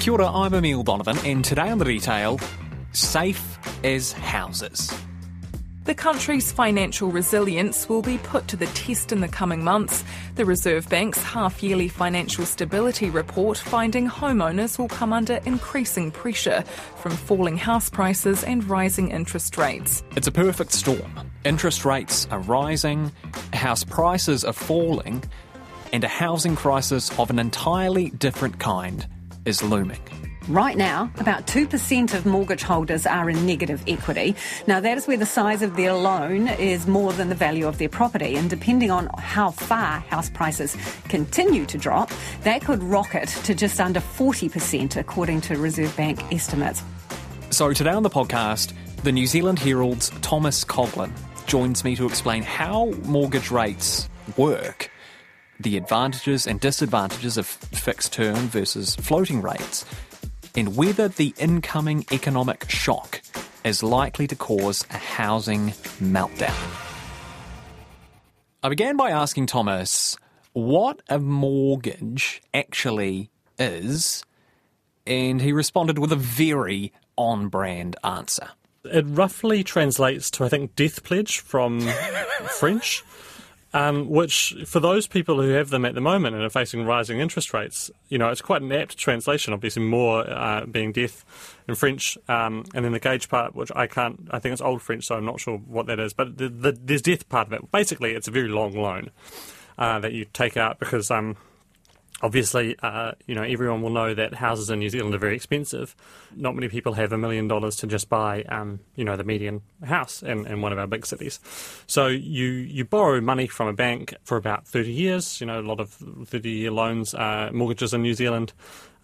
Kia ora, I'm Emil Donovan, and today on The Detail, safe as houses. The country's financial resilience will be put to the test in the coming months. The Reserve Bank's half yearly financial stability report finding homeowners will come under increasing pressure from falling house prices and rising interest rates. It's a perfect storm. Interest rates are rising, house prices are falling, and a housing crisis of an entirely different kind is looming. Right now, about 2% of mortgage holders are in negative equity. Now, that is where the size of their loan is more than the value of their property. And depending on how far house prices continue to drop, that could rocket to just under 40%, according to Reserve Bank estimates. So, today on the podcast, the New Zealand Herald's Thomas Coughlan joins me to explain how mortgage rates work, the advantages and disadvantages of fixed term versus floating rates and whether the incoming economic shock is likely to cause a housing meltdown. I began by asking Thomas what a mortgage actually is, and he responded with a very on brand answer. It roughly translates to, I think, death pledge from French. Um, which, for those people who have them at the moment and are facing rising interest rates, you know, it's quite an apt translation. Obviously, more uh, being death in French, um, and then the gage part, which I can't. I think it's Old French, so I'm not sure what that is. But the, the, there's death part of it. Basically, it's a very long loan uh, that you take out because um, Obviously, uh, you know everyone will know that houses in New Zealand are very expensive. Not many people have a million dollars to just buy, um, you know, the median house in, in one of our big cities. So you you borrow money from a bank for about thirty years. You know, a lot of thirty-year loans, uh, mortgages in New Zealand.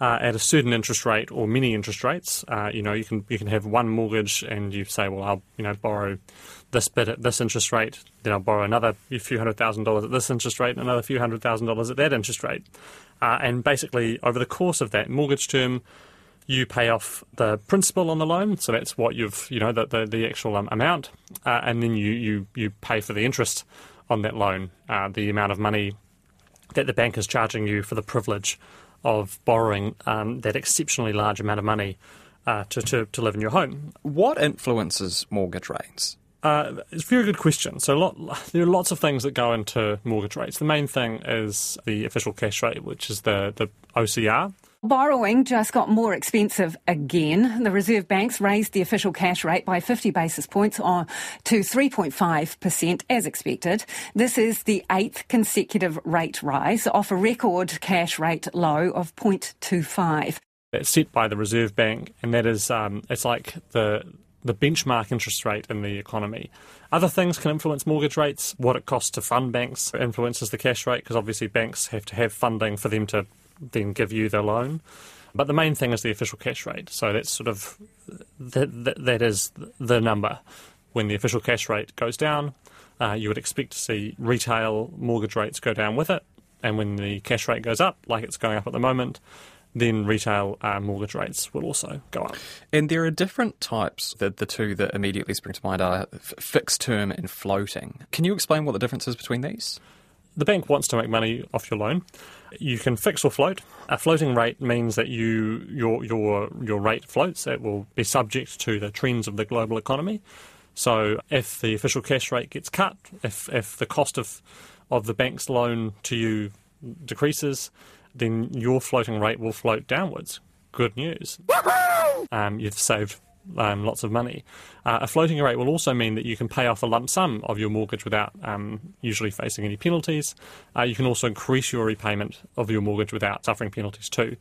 Uh, at a certain interest rate or many interest rates, uh, you know you can you can have one mortgage and you say, well, I'll you know borrow this bit at this interest rate, then I'll borrow another few hundred thousand dollars at this interest rate, and another few hundred thousand dollars at that interest rate. Uh, and basically, over the course of that mortgage term, you pay off the principal on the loan, so that's what you've, you know, the, the, the actual um, amount, uh, and then you, you, you pay for the interest on that loan, uh, the amount of money that the bank is charging you for the privilege of borrowing um, that exceptionally large amount of money uh, to, to, to live in your home. What influences mortgage rates? Uh, it's a very good question. So, lot, there are lots of things that go into mortgage rates. The main thing is the official cash rate, which is the, the OCR. Borrowing just got more expensive again. The Reserve Banks raised the official cash rate by 50 basis points on, to 3.5% as expected. This is the eighth consecutive rate rise off a record cash rate low of 0.25. It's set by the Reserve Bank, and that is um, it's like the the benchmark interest rate in the economy. Other things can influence mortgage rates. What it costs to fund banks influences the cash rate because obviously banks have to have funding for them to then give you the loan. But the main thing is the official cash rate. So that's sort of that, that, that is the number. When the official cash rate goes down, uh, you would expect to see retail mortgage rates go down with it. And when the cash rate goes up, like it's going up at the moment, then retail uh, mortgage rates will also go up. And there are different types. The, the two that immediately spring to mind are f- fixed term and floating. Can you explain what the difference is between these? The bank wants to make money off your loan. You can fix or float. A floating rate means that you your your your rate floats. It will be subject to the trends of the global economy. So if the official cash rate gets cut, if if the cost of of the bank's loan to you decreases, then your floating rate will float downwards. Good news. Um, you've saved um, lots of money. Uh, a floating rate will also mean that you can pay off a lump sum of your mortgage without um, usually facing any penalties. Uh, you can also increase your repayment of your mortgage without suffering penalties too.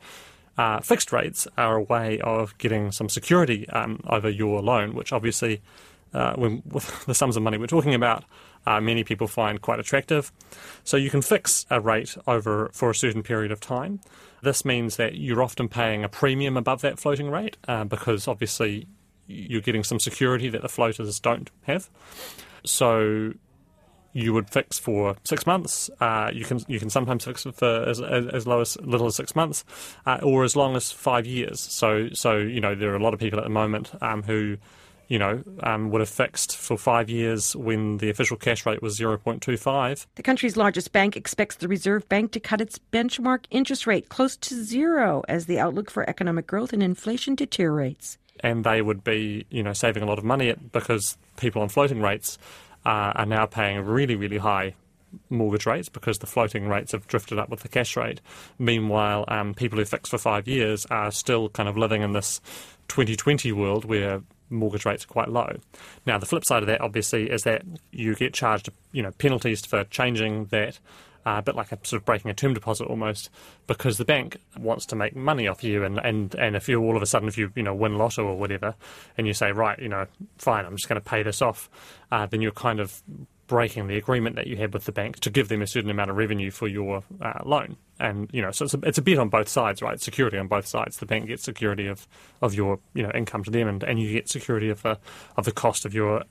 Uh, fixed rates are a way of getting some security um, over your loan, which obviously, uh, when, with the sums of money we're talking about, uh, many people find quite attractive. So you can fix a rate over for a certain period of time. This means that you're often paying a premium above that floating rate uh, because obviously you're getting some security that the floaters don't have. So you would fix for six months. Uh, you can you can sometimes fix for as, as, as low as little as six months, uh, or as long as five years. So so you know there are a lot of people at the moment um, who you know, um, would have fixed for five years when the official cash rate was 0.25. The country's largest bank expects the Reserve Bank to cut its benchmark interest rate close to zero as the outlook for economic growth and inflation deteriorates. And they would be, you know, saving a lot of money because people on floating rates uh, are now paying really, really high mortgage rates because the floating rates have drifted up with the cash rate. Meanwhile, um, people who fix for five years are still kind of living in this 2020 world where mortgage rates are quite low. Now, the flip side of that, obviously, is that you get charged, you know, penalties for changing that. Uh, bit like a sort of breaking a term deposit almost, because the bank wants to make money off you, and, and, and if you all of a sudden if you you know win lotto or whatever, and you say right you know fine I'm just going to pay this off, uh, then you're kind of breaking the agreement that you had with the bank to give them a certain amount of revenue for your uh, loan. And you know, so it's a, it's a bet on both sides, right? Security on both sides. The bank gets security of, of your you know income to them, and, and you get security of the of the cost of your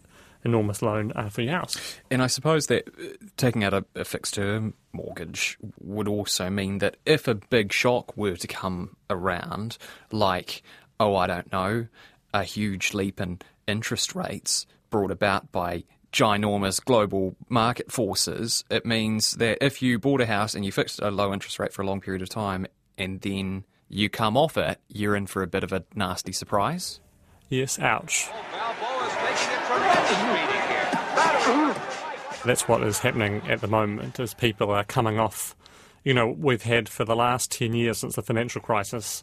enormous loan uh, for your house. And I suppose that uh, taking out a, a fixed term mortgage would also mean that if a big shock were to come around, like oh I don't know, a huge leap in interest rates brought about by ginormous global market forces, it means that if you bought a house and you fixed a low interest rate for a long period of time and then you come off it, you're in for a bit of a nasty surprise. Yes, ouch. That's what is happening at the moment is people are coming off you know, we've had for the last 10 years since the financial crisis,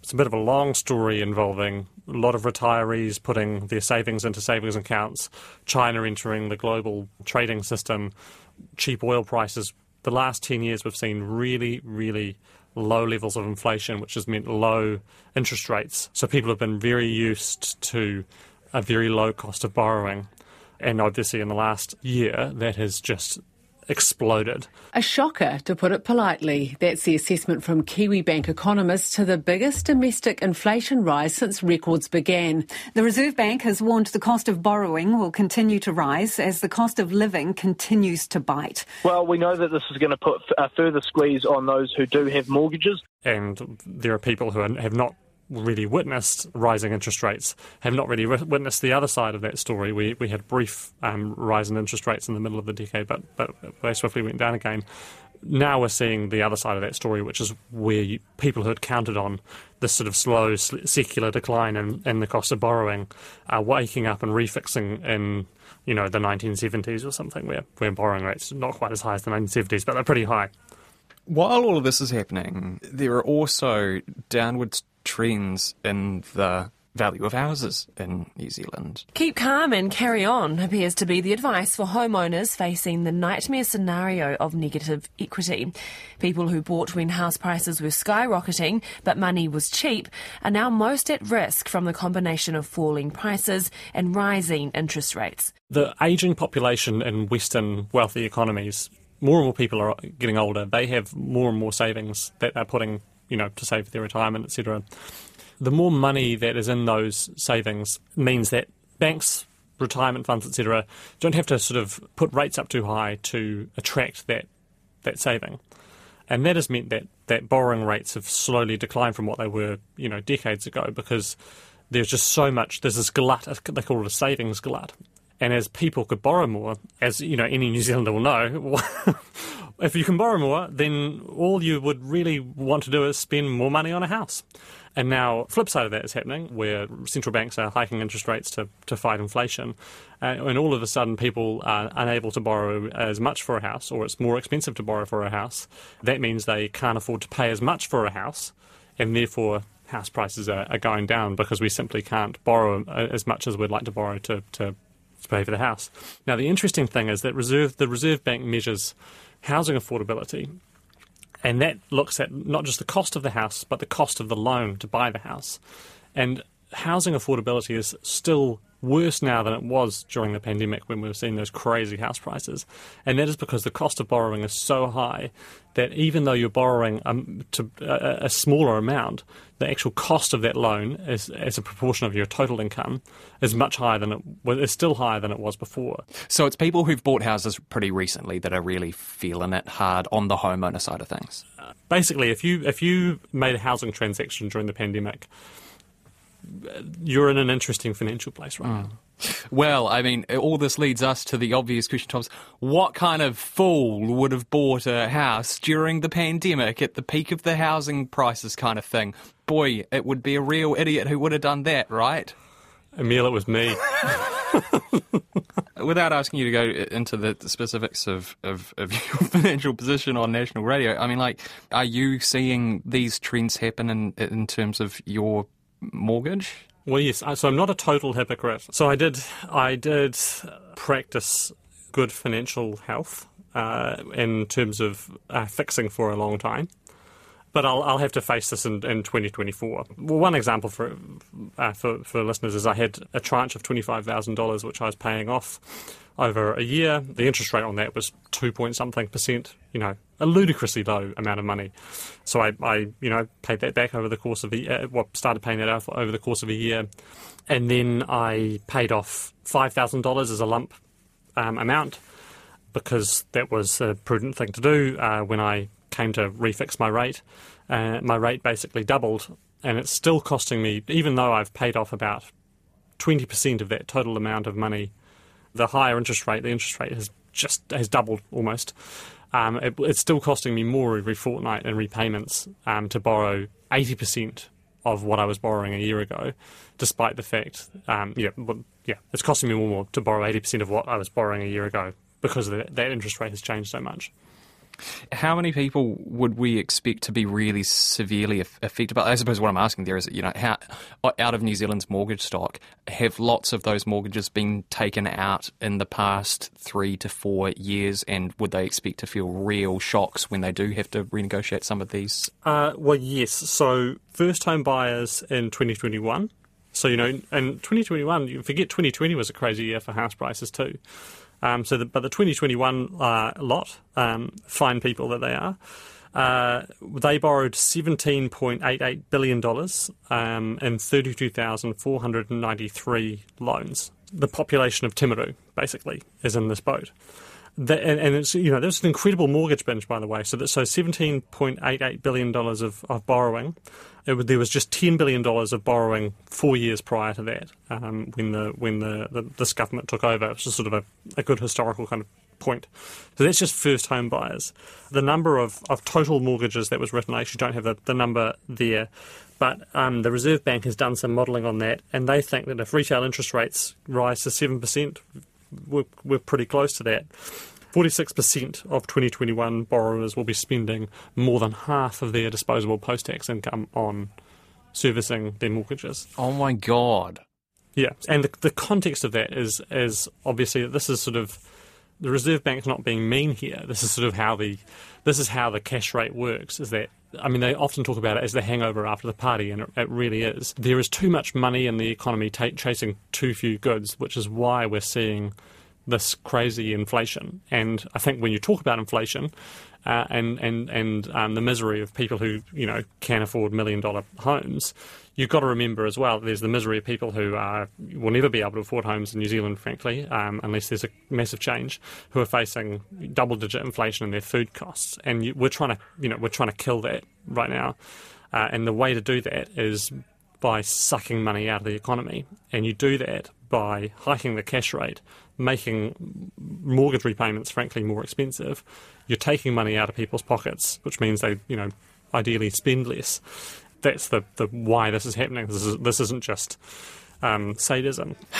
it's a bit of a long story involving a lot of retirees putting their savings into savings accounts, China entering the global trading system, cheap oil prices. The last 10 years, we've seen really, really low levels of inflation, which has meant low interest rates. So people have been very used to a very low cost of borrowing. And obviously, in the last year, that has just exploded. A shocker, to put it politely. That's the assessment from Kiwibank economists to the biggest domestic inflation rise since records began. The Reserve Bank has warned the cost of borrowing will continue to rise as the cost of living continues to bite. Well, we know that this is going to put a further squeeze on those who do have mortgages. And there are people who have not really witnessed rising interest rates, have not really re- witnessed the other side of that story. We we had brief um, rise in interest rates in the middle of the decade, but but they swiftly went down again. Now we're seeing the other side of that story, which is where you, people who had counted on this sort of slow secular decline in, in the cost of borrowing are waking up and refixing in you know the 1970s or something, where where borrowing rates not quite as high as the 1970s, but they're pretty high. While all of this is happening, there are also downwards trends in the value of houses in New Zealand. Keep calm and carry on appears to be the advice for homeowners facing the nightmare scenario of negative equity. People who bought when house prices were skyrocketing but money was cheap are now most at risk from the combination of falling prices and rising interest rates. The ageing population in Western wealthy economies more and more people are getting older. They have more and more savings that they're putting you know, to save for their retirement, etc. The more money that is in those savings means that banks, retirement funds, etc., don't have to sort of put rates up too high to attract that that saving. And that has meant that, that borrowing rates have slowly declined from what they were, you know, decades ago because there's just so much, there's this glut, they call it a savings glut. And as people could borrow more, as you know, any New Zealander will know, if you can borrow more, then all you would really want to do is spend more money on a house. And now, flip side of that is happening, where central banks are hiking interest rates to, to fight inflation, uh, and all of a sudden people are unable to borrow as much for a house, or it's more expensive to borrow for a house. That means they can't afford to pay as much for a house, and therefore house prices are, are going down because we simply can't borrow uh, as much as we'd like to borrow to, to to pay for the house. Now, the interesting thing is that reserve, the Reserve Bank measures housing affordability, and that looks at not just the cost of the house, but the cost of the loan to buy the house. And housing affordability is still worse now than it was during the pandemic when we were seeing those crazy house prices. And that is because the cost of borrowing is so high that even though you're borrowing um, to a, a, smaller amount, the actual cost of that loan is, as a proportion of your total income is much higher than it is still higher than it was before. So it's people who've bought houses pretty recently that are really feeling it hard on the homeowner side of things. basically, if you if you made a housing transaction during the pandemic you're in an interesting financial place right now. Mm. Well, I mean, all this leads us to the obvious question, Thomas. What kind of fool would have bought a house during the pandemic at the peak of the housing prices kind of thing? Boy, it would be a real idiot who would have done that, right? Emil, it was me. Without asking you to go into the specifics of, of, of your financial position on national radio, I mean, like, are you seeing these trends happen in, in terms of your mortgage? Well, yes. So I'm not a total hypocrite. So I did, I did practice good financial health uh, in terms of uh, fixing for a long time. But I'll, I'll have to face this in, in 2024. Well, one example for, uh, for for listeners is I had a tranche of $25,000 which I was paying off over a year. The interest rate on that was two point something percent. You know, a ludicrously low amount of money. So I, I you know, paid that back over the course of a year. Uh, well, started paying that off over the course of a year, and then I paid off five thousand dollars as a lump um, amount because that was a prudent thing to do uh, when I came to refix my rate. Uh, my rate basically doubled, and it's still costing me, even though I've paid off about 20% of that total amount of money, the higher interest rate, the interest rate has just has doubled almost. Um, it, it's still costing me more every fortnight in repayments um, to borrow 80% of what I was borrowing a year ago, despite the fact, um, yeah, yeah, it's costing me more to borrow 80% of what I was borrowing a year ago because that, that interest rate has changed so much. How many people would we expect to be really severely affected? But I suppose what I'm asking there is, you know, how out of New Zealand's mortgage stock, have lots of those mortgages been taken out in the past three to four years, and would they expect to feel real shocks when they do have to renegotiate some of these? Uh, well, yes. So first home buyers in 2021. So you know, in 2021, you forget 2020 was a crazy year for house prices too. Um, so, the, but the 2021 uh, lot, um, fine people that they are, uh, they borrowed $17.88 billion um, in 32,493 loans. The population of Timaru, basically, is in this boat. The, and, and, it's you know there's an incredible mortgage binge by the way. So that so 17.88 billion dollars of, of borrowing. Was, there was just 10 billion dollars of borrowing four years prior to that um, when the when the, the, this government took over. It was just sort of a, a good historical kind of point. So that's just first home buyers. The number of, of total mortgages that was written, I actually don't have the, the number there, but um, the Reserve Bank has done some modelling on that, and they think that if retail interest rates rise to 7%, we're, we're pretty close to that. 46% of 2021 borrowers will be spending more than half of their disposable post tax income on servicing their mortgages. Oh my God. Yeah, and the, the context of that is, is obviously that this is sort of the Reserve Bank's not being mean here. This is sort of how the this is how the cash rate works. Is that I mean they often talk about it as the hangover after the party, and it, really is. There is too much money in the economy t- chasing too few goods, which is why we're seeing this crazy inflation. And I think when you talk about inflation uh, and and and um, the misery of people who you know can afford million dollar homes, you've got to remember as well. There's the misery of people who are, will never be able to afford homes in New Zealand, frankly, um, unless there's a massive change, who are facing double digit inflation in their food costs. And you, we're trying to you know we're trying to kill that right now. Uh, and the way to do that is by sucking money out of the economy. And you do that by hiking the cash rate, making mortgage repayments, frankly, more expensive. You're taking money out of people's pockets, which means they, you know, ideally spend less. That's the, the why this is happening. This, is, this isn't just um, sadism.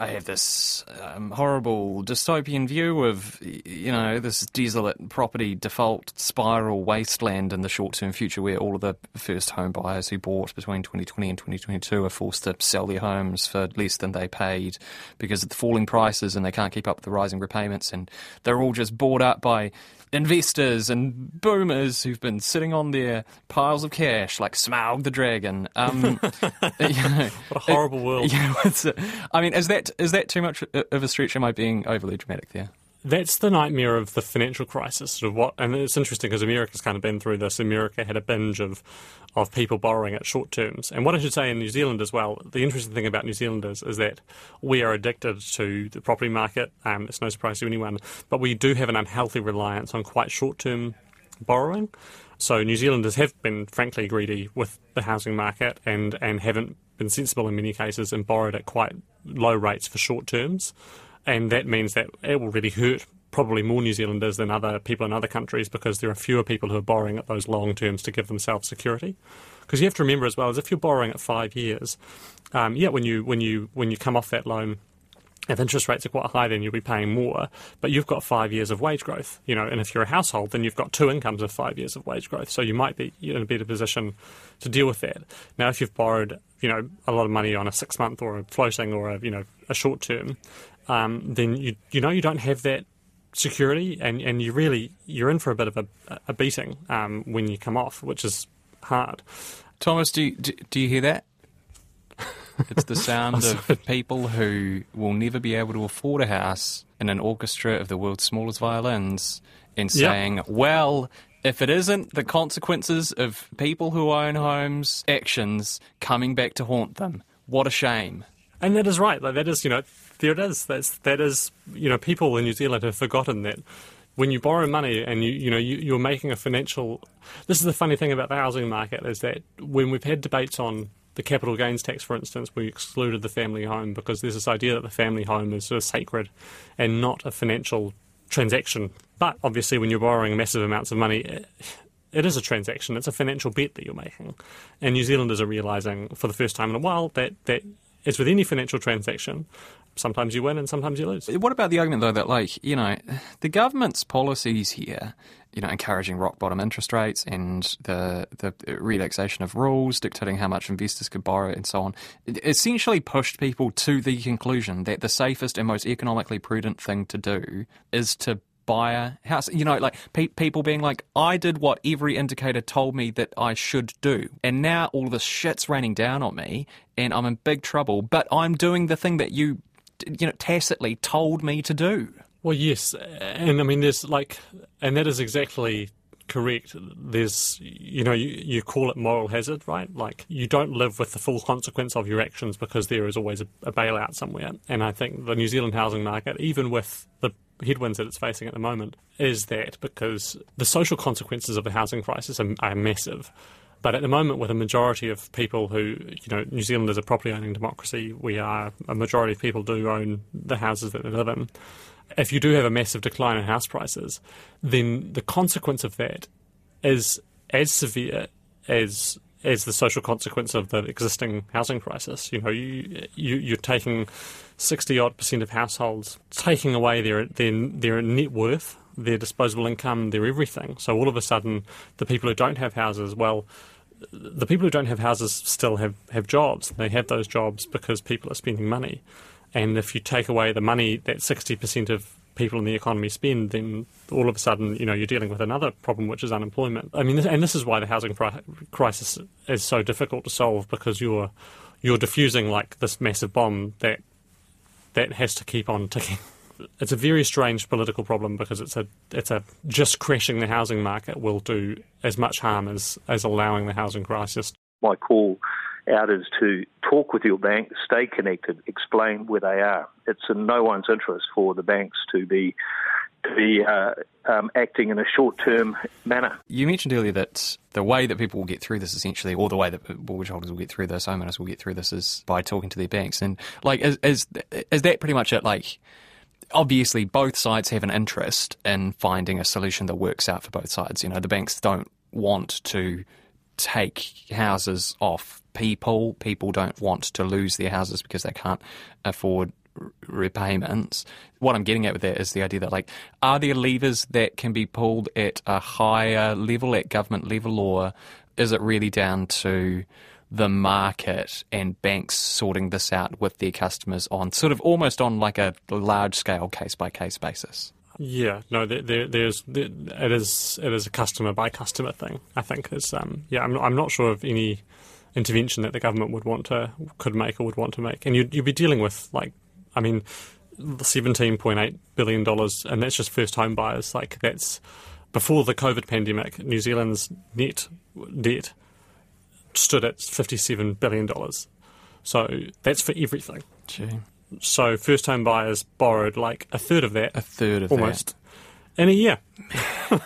I have this um, horrible dystopian view of, you know, this desolate property default spiral wasteland in the short term future where all of the first home buyers who bought between 2020 and 2022 are forced to sell their homes for less than they paid because of the falling prices and they can't keep up with the rising repayments and they're all just bought up by investors and boomers who've been sitting on their piles of cash like Smaug the dragon. Um, you know, what a horrible it, world. Yeah, I mean, is that is that too much of a stretch? Am I being overly dramatic there? That's the nightmare of the financial crisis. Sort of what, and it's interesting because America's kind of been through this. America had a binge of, of people borrowing at short terms. And what I should say in New Zealand as well, the interesting thing about New Zealanders is that we are addicted to the property market. Um, it's no surprise to anyone, but we do have an unhealthy reliance on quite short term borrowing. So New Zealanders have been frankly greedy with the housing market and, and haven't been sensible in many cases and borrowed at quite low rates for short terms. And that means that it will really hurt probably more New Zealanders than other people in other countries because there are fewer people who are borrowing at those long terms to give themselves security. Because you have to remember as well as if you're borrowing at five years, um, yeah, when you when you when you come off that loan, if interest rates are quite high, then you'll be paying more. But you've got five years of wage growth, you know. And if you're a household, then you've got two incomes of five years of wage growth. So you might be in a better position to deal with that. Now, if you've borrowed, you know, a lot of money on a six month or a floating or a you know a short term, um, then you you know you don't have that security, and, and you really you're in for a bit of a, a beating um, when you come off, which is hard. Thomas, do you, do, do you hear that? It's the sound of people who will never be able to afford a house in an orchestra of the world's smallest violins and Yep. saying, well, if it isn't the consequences of people who own homes' actions coming back to haunt them, what a shame. And that is right. Like that is, you know, there it is. That's that is, you know, people in New Zealand have forgotten that when you borrow money and you, you know, you, you're making a financial. This is the funny thing about the housing market is that when we've had debates on the capital gains tax, for instance, we excluded the family home because there's this idea that the family home is sort of sacred and not a financial transaction. But obviously, when you're borrowing massive amounts of money. It, it is a transaction. It's a financial bet that you're making, and New Zealanders are realizing for the first time in a while that that as with any financial transaction, sometimes you win and sometimes you lose. What about the argument, though, that, like, you know, the government's policies here, you know, encouraging rock bottom interest rates and the, the relaxation of rules, dictating how much investors could borrow and so on, essentially pushed people to the conclusion that the safest and most economically prudent thing to do is to buy a house. You know, like pe- people being like, I did what every indicator told me that I should do. And now all this shit's raining down on me and I'm in big trouble, but I'm doing the thing that you, you know, tacitly told me to do. Well, yes, and I mean, there's like, and that is exactly correct. There's, you know, you, you call it moral hazard, right? Like, you don't live with the full consequence of your actions because there is always a, a bailout somewhere. And I think the New Zealand housing market, even with the headwinds that it's facing at the moment, is that because the social consequences of the housing crisis are, are massive. But at the moment, with a majority of people who, you know, New Zealand is a property owning democracy, we are, a majority of people do own the houses that they live in. If you do have a massive decline in house prices, then the consequence of that is as severe as as the social consequence of the existing housing crisis. You know, you, you you're taking sixty odd percent of households taking away their their their net worth, their disposable income, their everything. So all of a sudden, the people who don't have houses, well, the people who don't have houses still have, have jobs. They have those jobs because people are spending money. And if you take away the money that 60% of people in the economy spend, then all of a sudden, you know, you're dealing with another problem, which is unemployment. I mean, and this is why the housing crisis is so difficult to solve because you're you're diffusing like this massive bomb that that has to keep on ticking. It's a very strange political problem because it's a it's a just crashing the housing market will do as much harm as as allowing the housing crisis my call out is to talk with your bank, stay connected, explain where they are. It's in no one's interest for the banks to be to be uh, um, acting in a short-term manner. You mentioned earlier that the way that people will get through this, essentially, or the way that mortgage holders will get through this, homeowners will get through this, is by talking to their banks. And like, is is, is that pretty much it? Like, obviously, both sides have an interest in finding a solution that works out for both sides. You know, the banks don't want to take houses off people. People don't want to lose their houses because they can't afford repayments. What I'm getting at with that is the idea that, like, are there levers that can be pulled at a higher level, at government level, or is it really down to the market and banks sorting this out with their customers on sort of almost on like a large scale case by case basis? Yeah, no, there, there, there's there, it is it is a customer by customer thing. I think is um, yeah, I'm not, I'm not sure of any intervention that the government would want to could make or would want to make, and you'd you'd be dealing with like, I mean, seventeen point eight billion dollars, and that's just first home buyers. Like that's before the COVID pandemic, New Zealand's net debt stood at fifty seven billion dollars. So that's for everything. Gee, So first home buyers borrowed like a third of that a third of almost in a year.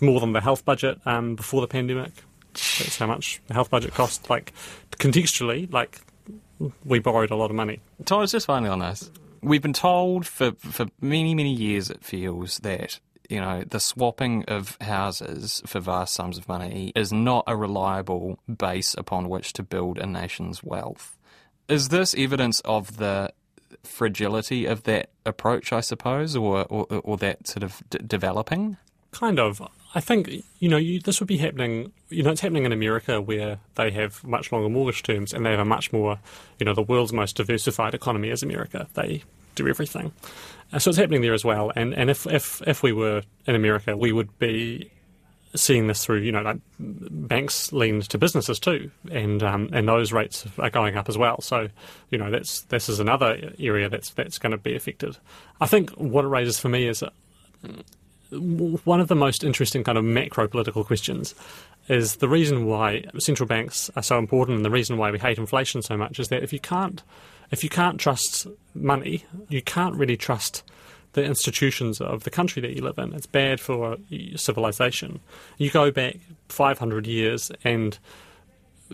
more than the health budget um, before the pandemic. That's how much the health budget cost. Like contextually, like we borrowed a lot of money. Thomas, just finally on this, we've been told for for many many years it feels that you know the swapping of houses for vast sums of money is not a reliable base upon which to build a nation's wealth. Is this evidence of the fragility of that approach, I suppose, or or, or that sort of d- developing? Kind of. I think you know you, this would be happening. You know, it's happening in America where they have much longer mortgage terms and they have a much more, you know, the world's most diversified economy is America. They do everything, uh, so it's happening there as well. And and if if if we were in America, we would be seeing this through, you know, like banks lean to businesses too, and um, and those rates are going up as well. So, you know, that's this is another area that's that's going to be affected. I think what it raises for me is uh, one of the most interesting kind of macro political questions is the reason why central banks are so important and the reason why we hate inflation so much is that if you can't if you can't trust money, you can't really trust the institutions of the country that you live in. It's bad for civilization. You go back 500 years and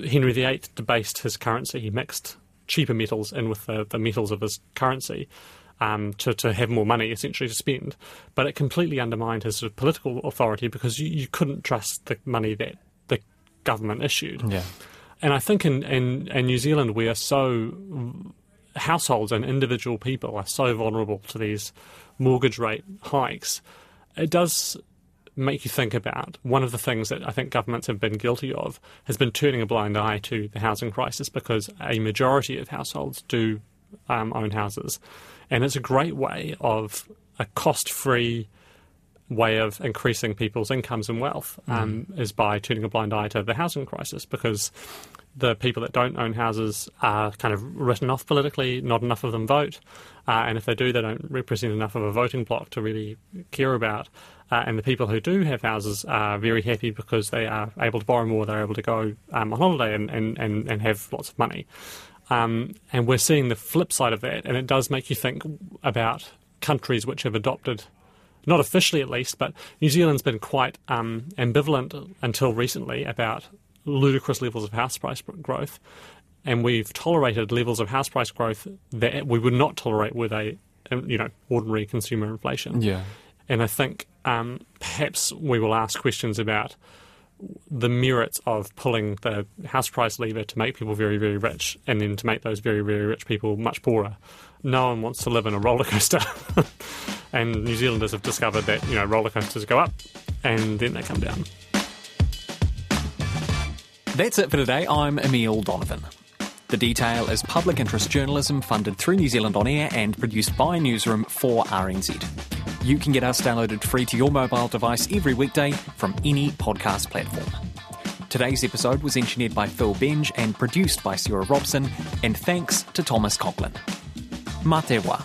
Henry VIII debased his currency. He mixed cheaper metals in with the, the metals of his currency um, to, to have more money essentially to spend. But it completely undermined his sort of political authority because you, you couldn't trust the money that the government issued. Yeah. And I think in, in, in New Zealand we are so households and individual people are so vulnerable to these mortgage rate hikes. It does make you think about one of the things that I think governments have been guilty of has been turning a blind eye to the housing crisis because a majority of households do um, own houses. And it's a great way of a cost free way of increasing people's incomes and wealth um, mm. is by turning a blind eye to the housing crisis because the people that don't own houses are kind of written off politically, not enough of them vote. Uh, and if they do, they don't represent enough of a voting bloc to really care about. Uh, and the people who do have houses are very happy because they are able to borrow more, they're able to go um, on holiday and, and, and, and have lots of money. Um, and we're seeing the flip side of that, and it does make you think about countries which have adopted, not officially at least, but New Zealand's been quite um, ambivalent until recently about ludicrous levels of house price growth, and we've tolerated levels of house price growth that we would not tolerate with a, you know, ordinary consumer inflation. Yeah. And I think um, perhaps we will ask questions about the merits of pulling the house price lever to make people very, very rich and then to make those very, very rich people much poorer. No one wants to live in a roller coaster. and New Zealanders have discovered that, you know, roller coasters go up and then they come down. That's it for today. I'm Emil Donovan. The Detail is public interest journalism funded through New Zealand On Air and produced by Newsroom for RNZ. You can get us downloaded free to your mobile device every weekday from any podcast platform. Today's episode was engineered by Phil Benge and produced by Sarah Robson, and thanks to Thomas Coughlan. Matewa.